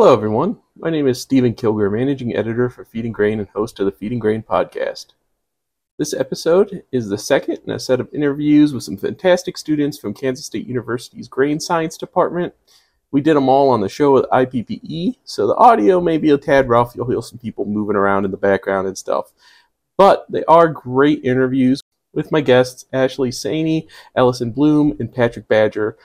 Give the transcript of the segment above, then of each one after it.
Hello, everyone. My name is Steven Kilger, managing editor for Feed & Grain and host of the Feed & Grain podcast. This episode is the second in a set of interviews with some fantastic students from Kansas State University's Grain Science Department. We did them all on the show with IPPE, so the audio may be a tad rough. You'll hear some people moving around in the background and stuff. But they are great interviews with my guests, Ashley Sainey, Alison Bloom, and Patrick Badger,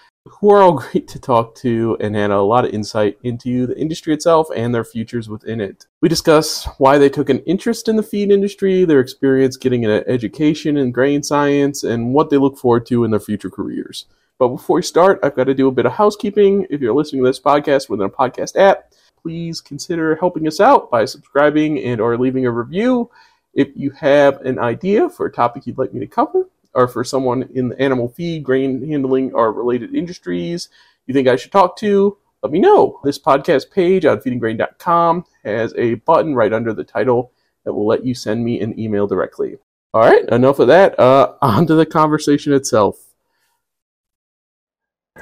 who are all great to talk to and had a lot of insight into the industry itself and their futures within it. We discuss why they took an interest in the feed industry, their experience getting an education in grain science, and what they look forward to in their future careers. But before we start, I've got to do a bit of housekeeping. If you're listening to this podcast within a podcast app, please consider helping us out by subscribing and or leaving a review. If you have an idea for a topic you'd like me to cover, or for someone in the animal feed, grain handling, or related industries you think I should talk to, let me know. This podcast page on feedandgrain.com has a button right under the title that will let you send me an email directly. All right, enough of that. Uh, on to the conversation itself.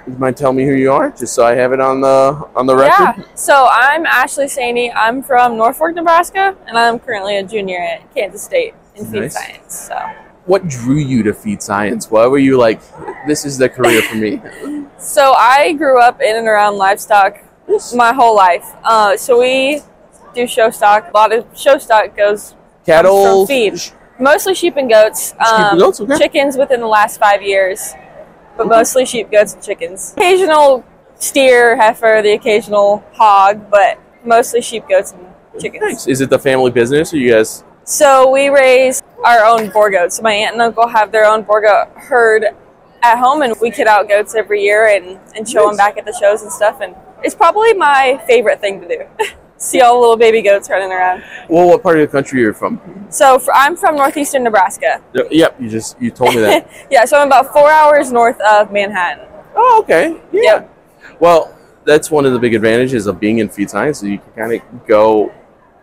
You mind telling me who you are, just so I have it on the on the record? Yeah. So I'm Ashley Sainey. I'm from Norfolk, Nebraska, and I'm currently a junior at Kansas State in feed Nice. science. So What drew you to feed science? Why were you like, this is the career for me? so I grew up in and around livestock my whole life. Uh, so we do show stock. A lot of show stock goes Cattle, feed. Mostly sheep and goats. Um, and goats, okay. Chickens within the last five years, but Okay. mostly sheep, goats, and chickens. Occasional steer, heifer, the occasional hog, but mostly sheep, goats, and chickens. Nice. Is it the family business, or you guys? So we raise our own Boer goats. So my aunt and uncle have their own Boer goat herd at home, and we kid out goats every year and, and show them back at the shows and stuff. And it's probably my favorite thing to do. See all the little baby goats running around. Well, what part of the country you're from? So for, I'm from northeastern Nebraska. Yep, you just you told me that. Yeah, so I'm about four hours north of Manhattan. oh, okay. Yeah. Yep. Well, that's one of the big advantages of being in feed science. Is you can kind of go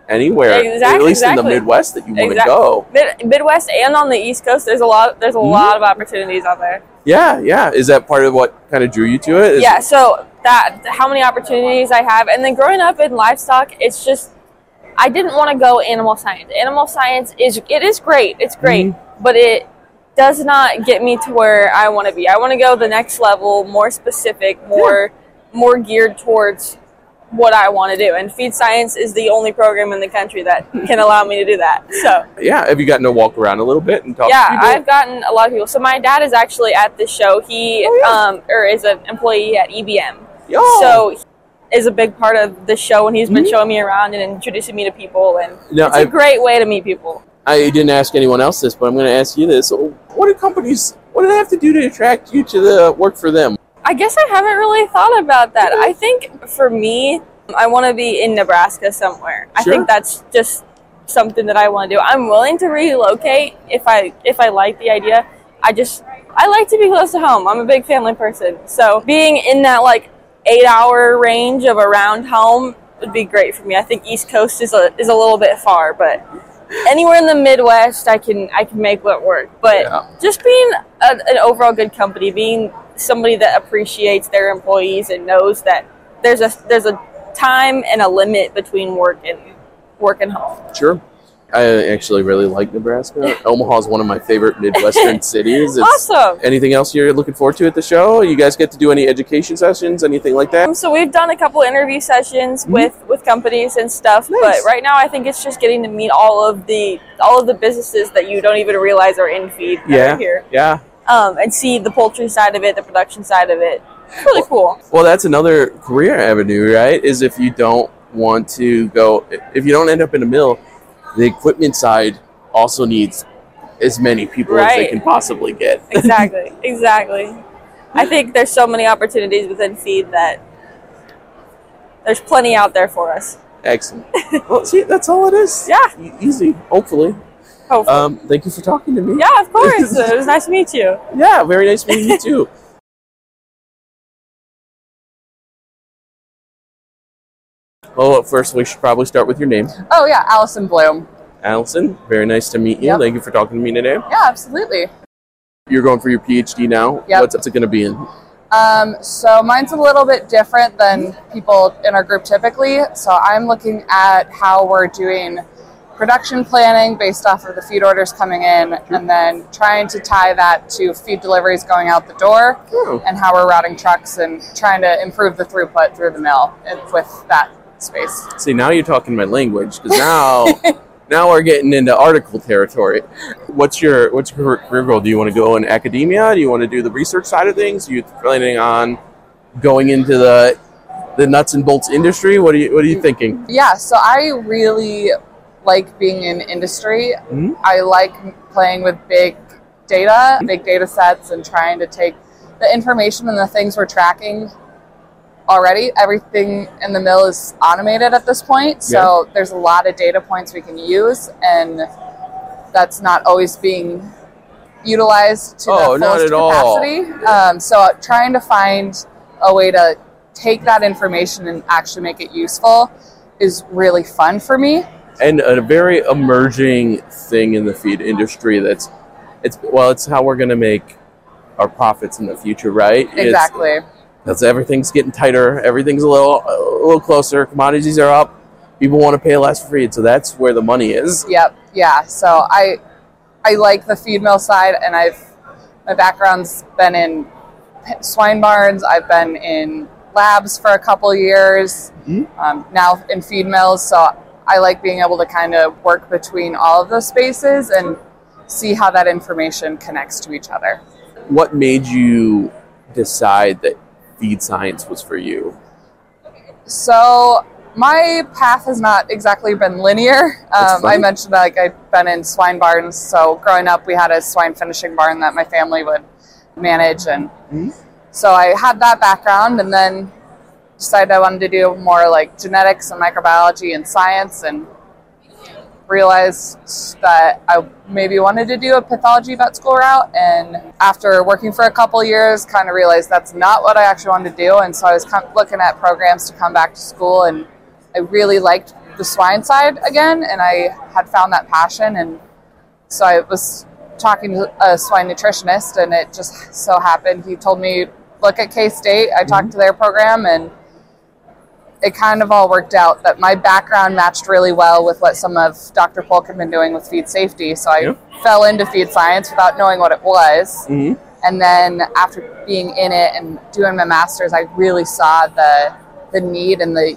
anywhere, Exact- at least in the Midwest that you want to go. Mid- Midwest and on the East Coast, there's a lot. There's a Mhm. lot of opportunities out there. Yeah, yeah. Is that part of what kind of drew you to it? Is- yeah so that how many opportunities i have and then growing up in livestock it's just i didn't want to go animal science animal science is it is great it's great Mm-hmm. but it does not get me to where i want to be i want to go the next level more specific more more geared towards what i want to do and feed science is the only program in the country that can allow me to do that so Yeah. Have you gotten to walk around a little bit and talk? yeah? I've gotten a lot of people. So my dad is actually at this show. He Oh, yeah. um or is an employee at EBM. Yo. So he is a big part of the show, and he's been Mhm. showing me around and introducing me to people, and Now, it's a great way to meet people. I didn't ask anyone else this, but I'm going to ask you this. What do companies? What do they have to do to attract you to the work for them? I guess I haven't really thought about that. I think for me, I want to be in Nebraska somewhere. I think that's just something that I want to do. I'm willing to relocate if I if I like the idea. I just I like to be close to home. I'm a big family person. So being in that like 8-hour range of around home would be great for me. I think East Coast is a is a little bit far, but anywhere in the Midwest I can I can make what work. But Yeah. just being a, an overall good company, being somebody that appreciates their employees and knows that there's a there's a time and a limit between work and work and home. Sure. I actually really like Nebraska. Omaha is one of my favorite Midwestern cities. It's, awesome. Anything else you're looking forward to at the show? You guys get to do any education sessions, anything like that? Um, so we've done a couple interview sessions with with companies and stuff, Mm-hmm. Nice. but right now I think it's just getting to meet all of the all of the businesses that you don't even realize are in feed Yeah. here, Yeah. Um, and see the poultry side of it, the production side of it. It's really cool. Well, that's another career avenue, right? Is if you don't want to go, if you don't end up in a mill, the equipment side also needs as many people as they can possibly get. Exactly, exactly. I think there's so many opportunities within feed that there's plenty out there for us. Excellent. Well, see, that's all it is. Yeah. E- easy, hopefully. Hopefully. Um, thank you for talking to me. yeah, of course. it was nice to meet you. Yeah, very nice meeting you too. Well, first we should probably start with your name, Oh yeah, Alison Bloom. Alison. Very nice to meet you. Yep. Thank you for talking to me today. Yeah, absolutely. You're going for your PhD now. Yep. What's it going to be in? Um, so mine's a little bit different than people in our group typically. So I'm looking at how we're doing production planning based off of the feed orders coming in, and then trying to tie that to feed deliveries going out the door, Oh. and how we're routing trucks and trying to improve the throughput through the mill with that space. See, now you're talking my language because now, now we're getting into article territory. What's your what's your career goal? Do you want to go in academia? Do you want to do the research side of things? Are you planning on going into the the nuts and bolts industry? What are you What are you thinking? Yeah, so I really like being in industry. Mhm. I like playing with big data, big data sets, and trying to take the information and the things we're tracking already. Everything in the mill is automated at this point, so there's a lot of data points we can use, and that's not always being utilized to Oh, the fullest capacity. Um, so trying to find a way to take that information and actually make it useful is really fun for me. And a very emerging thing in the feed industry. That's it's well, it's how we're going to make our profits in the future, right? It's- Exactly. Because everything's getting tighter, everything's a little a little closer. Commodities are up. People want to pay less for feed, so that's where the money is. Yep. Yeah. So I I like the feed mill side, and I've my background's been in swine barns. I've been in labs for a couple years. Mhm. Um, now in feed mills, so I like being able to kind of work between all of those spaces and see how that information connects to each other. What made you decide that feed science was for you? So my path has not exactly been linear. Um, I mentioned like I've been in swine barns. So growing up, we had a swine finishing barn that my family would manage, and Mhm. so I had that background, and then decided I wanted to do more like genetics and microbiology and science, and realized that I maybe wanted to do a pathology vet school route. And after working for a couple years, kind of realized that's not what I actually wanted to do. And so I was kind of looking at programs to come back to school, and I really liked the swine side again, and I had found that passion. And so I was talking to a swine nutritionist, and it just so happened he told me look at K State. I talked mm-hmm. to their program, and it kind of all worked out that my background matched really well with what some of Dr. Paulk had been doing with feed safety. So I Yeah. fell into feed science without knowing what it was. Mm-hmm. And then after being in it and doing my master's, I really saw the the need and the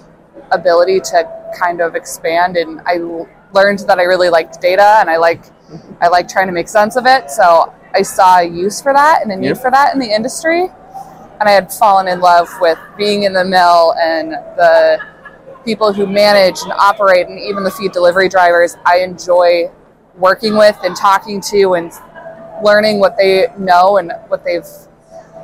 ability to kind of expand. And I l- learned that I really liked data and I like I like trying to make sense of it. So I saw a use for that and a need Yep. for that in the industry. And I had fallen in love with being in the mill and the people who manage and operate and even the feed delivery drivers I enjoy working with and talking to and learning what they know and what they've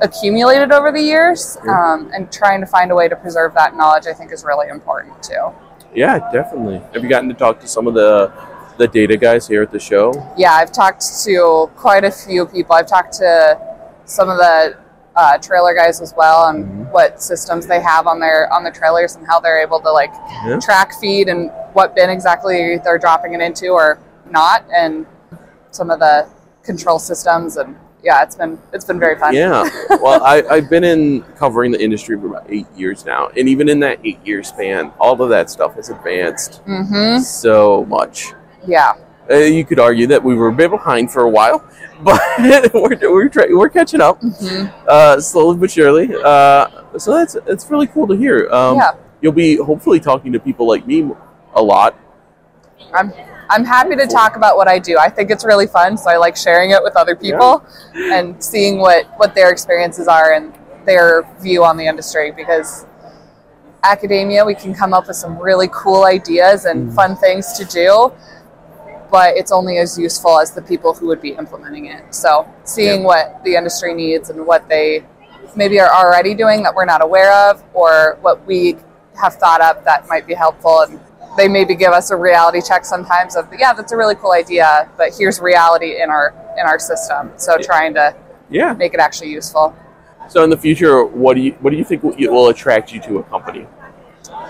accumulated over the years Yeah. um, and trying to find a way to preserve that knowledge I think is really important too. Yeah, definitely. Have you gotten to talk to some of the the data guys here at the show? Yeah, I've talked to quite a few people. I've talked to some of the uh, trailer guys as well on Mhm. what systems they have on their on the trailers and how they're able to like Yeah. track feed and what bin exactly they're dropping it into or not and some of the control systems and yeah it's been it's been very fun Yeah. Well, I, I've been in covering the industry for about eight years now, and even in that eight year span, all of that stuff has advanced mm-hmm so much. yeah Uh, you could argue that we were a bit behind for a while, but we're we're, try- we're catching up hmm uh, slowly but surely. Uh, so that's it's really cool to hear. Um, yeah You'll be hopefully talking to people like me a lot. i'm i'm happy to talk about what i do i think it's really fun so i like sharing it with other people and seeing what what their experiences are and their view on the industry because academia we can come up with some really cool ideas and Mm. fun things to do but it's only as useful as the people who would be implementing it so seeing what the industry needs and what they maybe are already doing that we're not aware of or what we have thought up that might be helpful and they maybe give us a reality check sometimes of yeah that's a really cool idea but here's reality in our in our system so Yeah. trying to Yeah. make it actually useful So in the future, what do you what do you think will, will attract you to a company?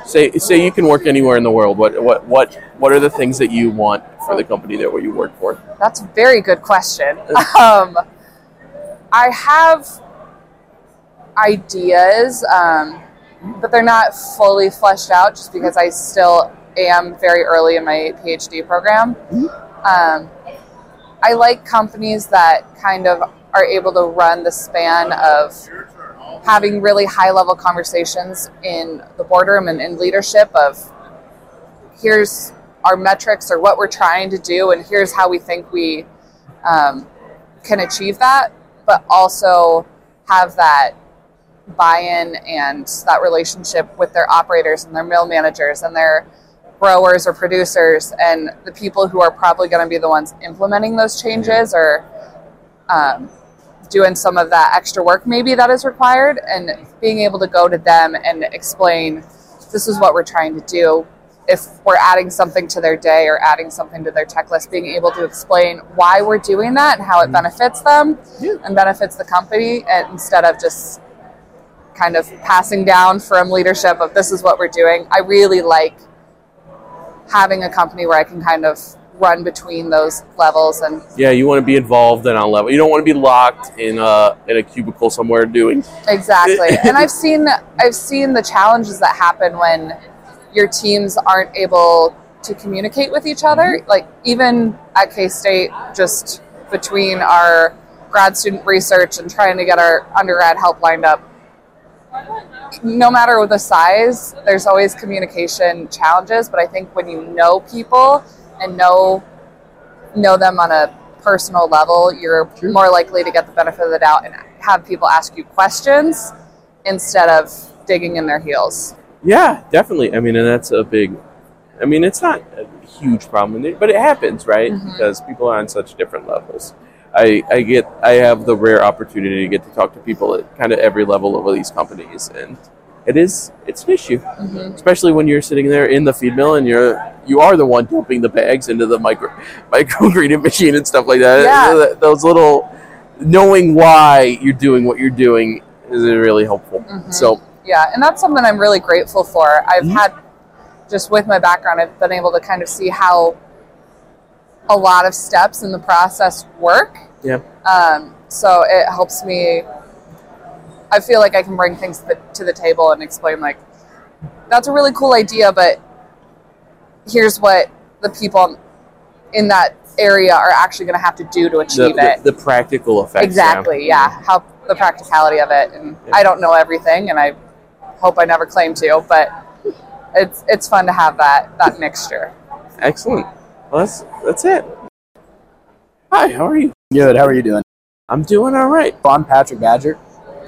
Say say you can work anywhere in the world. What what what what are the things that you want for the company that where you work for? That's a very good question. um, I have, ideas, um, but they're not fully fleshed out just because I still am very early in my PhD program. Um, I like companies that kind of are able to run the span of having really high level conversations in the boardroom and in leadership of here's our metrics or what we're trying to do and here's how we think we um, can achieve that but also have that buy-in and that relationship with their operators and their mill managers and their growers or producers and the people who are probably going to be the ones implementing those changes or um, doing some of that extra work maybe that is required and being able to go to them and explain this is what we're trying to do. If we're adding something to their day or adding something to their checklist being able to explain why we're doing that and how it mm-hmm. benefits them Yeah. and benefits the company and instead of just kind of passing down from leadership of this is what we're doing. I really like having a company where i can kind of run between those levels and Yeah, you want to be involved and on level. You don't want to be locked in a in a cubicle somewhere doing. Exactly. and I've seen I've seen the challenges that happen when your teams aren't able to communicate with each other. Mm-hmm. Like even at K State, just between our grad student research and trying to get our undergrad help lined up. No matter the size, there's always communication challenges, but I think when you know people and know know them on a personal level, you're more likely to get the benefit of the doubt and have people ask you questions instead of digging in their heels. Yeah, definitely. I mean, and that's a big. I mean, it's not a huge problem, but it happens, right? Mhm. Because people are on such different levels. I, I get I have the rare opportunity to get to talk to people at kind of every level of these companies, and it is it's an issue, Mhm. especially when you're sitting there in the feed mill and you're you are the one dumping the bags into the micro micro ingredient machine and stuff like that. Yeah. Those little knowing why you're doing what you're doing is really helpful. Mhm. So Yeah, and that's something I'm really grateful for. I've Mhm. had, just with my background, I've been able to kind of see how a lot of steps in the process work. yeah, Um, so it helps me. I feel like I can bring things to the, to the table and explain, like, that's a really cool idea, but here's what the people in that area are actually going to have to do to achieve the, it. the practical effects. Exactly, yeah. How the practicality of it, and Yeah. I don't know everything, and I hope I never claim to, but it's it's fun to have that that mixture. Excellent. Well, that's that's it. Hi, how are you? Good. How are you doing? I'm doing all right. I'm Patrick Badger.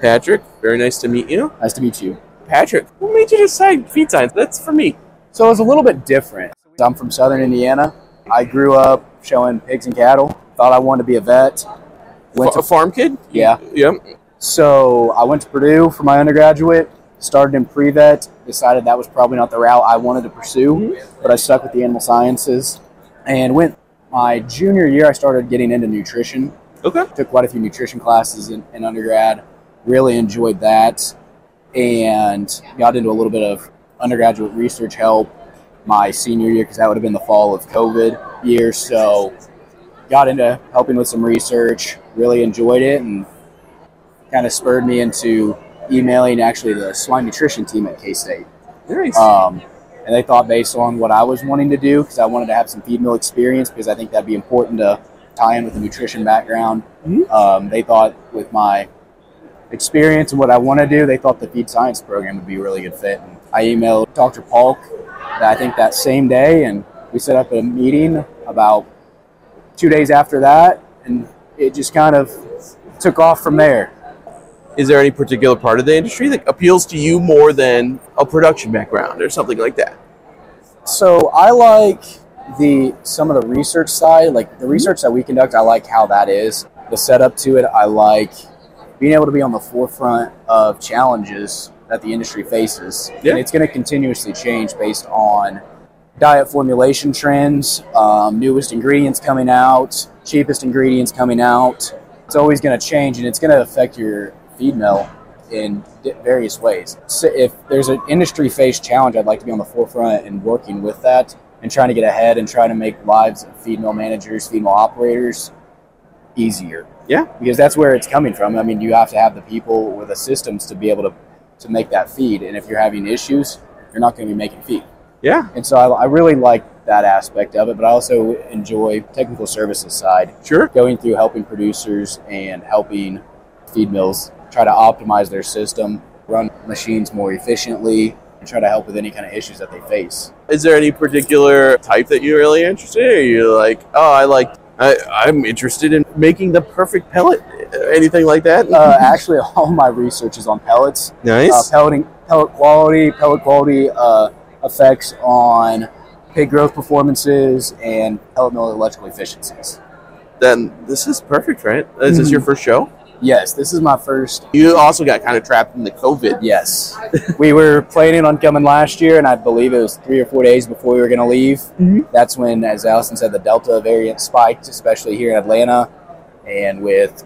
Patrick, very nice to meet you. Nice to meet you. Patrick, what made you decide feed science? That's for me. So it's a little bit different. I'm from Southern Indiana. I grew up showing pigs and cattle. Thought I wanted to be a vet. Went a to, farm kid? Yeah. Yep. so I went to Purdue for my undergraduate. Started in pre-vet. Decided that was probably not the route I wanted to pursue, mm-hmm. but I stuck with the animal sciences and went. My junior year, I started getting into nutrition. Okay. took quite a few nutrition classes in, in undergrad. Really enjoyed that, and got into a little bit of undergraduate research help my senior year because that would have been the fall of COVID year. So, got into helping with some research. Really enjoyed it, and kind of spurred me into emailing actually the swine nutrition team at K State. Nice. Um, and they thought based on what I was wanting to do, because I wanted to have some feed mill experience, because I think that'd be important to tie in with the nutrition background. Mhm. Um, they thought with my experience and what I want to do, they thought the feed science program would be a really good fit. I emailed Dr. Paulk, I think that same day, and we set up a meeting about two days after that, and it just kind of took off from there. Is there any particular part of the industry that appeals to you more than a production background or something like that? So I like the some of the research side, like the research that we conduct. I like how that is the setup to it. I like being able to be on the forefront of challenges that the industry faces, Yeah. and it's going to continuously change based on diet formulation trends, um, newest ingredients coming out, cheapest ingredients coming out. It's always going to change, and it's going to affect your feed mill in various ways. So if there's an industry faced challenge, I'd like to be on the forefront and working with that and trying to get ahead and trying to make lives of feed mill managers, feed mill operators easier. Yeah. Because that's where it's coming from. I mean, you have to have the people or the systems to be able to, to make that feed. And if you're having issues, you're not going to be making feed. Yeah. And so I, I really like that aspect of it, but I also enjoy technical services side, Sure. going through helping producers and helping feed mills try to optimize their system, run machines more efficiently, and try to help with any kind of issues that they face. Is there any particular type that you're really interested in? Or you're like, oh, I like, I, I'm interested in making the perfect pellet. Anything like that? Uh, actually, all my research is on pellets, nice. uh, pelleting, pellet quality, pellet quality uh, effects on pig growth performances, and pellet mill electrical efficiencies. then this is perfect, right? Is this your first show? Yes, this is my first You also got kind of trapped in the COVID. Yes. we were planning on coming last year, and I believe it was three or four days before we were going to leave. Mhm. That's when, as Alison said, the Delta variant spiked, especially here in Atlanta. And with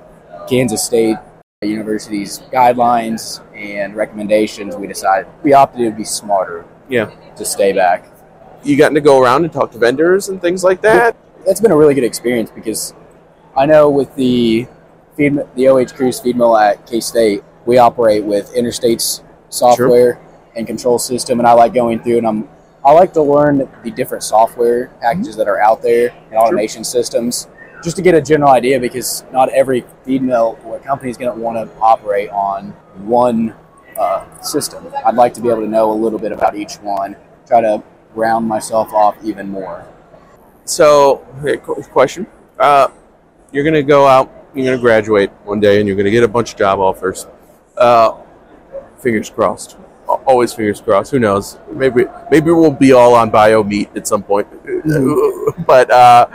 Kansas State University's guidelines and recommendations, we decided we opted to be smarter Yeah. to stay back. You gotten to go around and talk to vendors and things like that. That's been a really good experience because I know with the feed, the OH Kruse feed mill at K State, we operate with Interstate's software and control system, and I like going through and I'm I like to learn the different software packages that are out there and automation systems, just to get a general idea because not every feed mill or company is going to want to operate on one uh, system. I'd like to be able to know a little bit about each one, try to round myself off even more. So, question: uh, You're gonna go out, you're gonna graduate one day, and you're gonna get a bunch of job offers. Uh, fingers crossed. Always fingers crossed. Who knows? Maybe maybe we'll be all on bio meat at some point. but uh,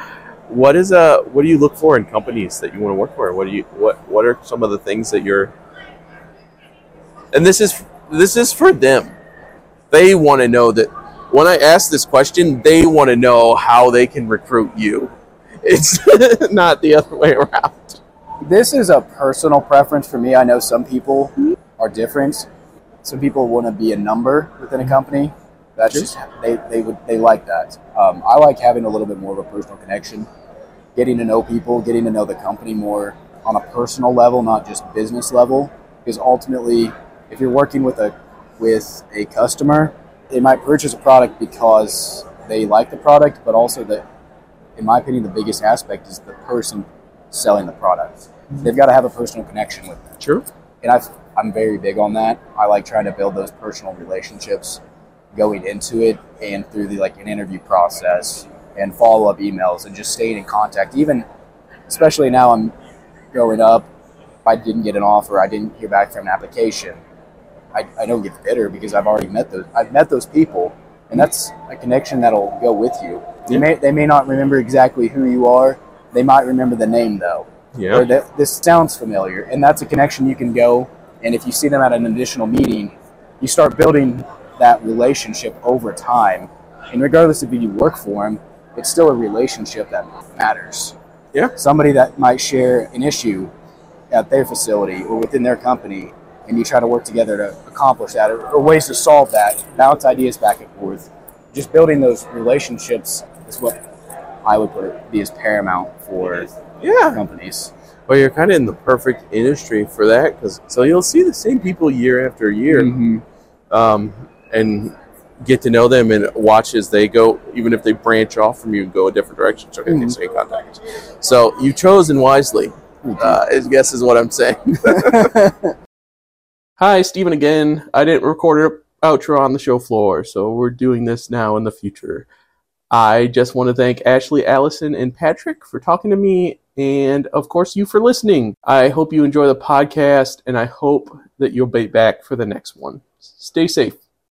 what is uh what do you look for in companies that you want to work for? What do you what what are some of the things that you're and this is this is for them. They want to know that when I ask this question, they want to know how they can recruit you. It's not the other way around. This is a personal preference for me. I know some people are different. Some people want to be a number within a company. That's Sure. just they, they would they like that. Um, I like having a little bit more of a personal connection, getting to know people, getting to know the company more on a personal level, not just business level. Because ultimately, if you're working with a with a customer, they might purchase a product because they like the product, but also the, in my opinion, the biggest aspect is the person selling the product. They've got to have a personal connection with them, True. and I've, I'm very big on that. I like trying to build those personal relationships going into it and through the like an interview process and follow up emails and just staying in contact. Even, especially now, I'm growing up. I didn't get an offer, I didn't hear back from an application. I, I don't get bitter because I've already met those. I've met those people, and that's a connection that'll go with you. You may they may not remember exactly who you are. They might remember the name though, or Yeah. that this sounds familiar, and that's a connection you can go. And if you see them at an additional meeting, you start building that relationship over time. And regardless of if you work for them, it's still a relationship that matters. Yeah. Somebody that might share an issue at their facility or within their company, and you try to work together to accomplish that, or, or ways to solve that, bounce ideas back and forth. Just building those relationships is what I would put it be as paramount for Yeah. companies. Well, you're kind of in the perfect industry for that because so you'll see the same people year after year, Mhm. um, and get to know them and watch as they go, even if they branch off from you and go a different direction. So, Mhm. stay in contact. So you've chosen wisely. Uh, I guess is what I'm saying. Hi, Steven again. I didn't record an outro on the show floor, so we're doing this now in the future. I just want to thank Ashley, Alison, and Patrick for talking to me, and of course, you for listening. I hope you enjoy the podcast, and I hope that you'll be back for the next one. Stay safe.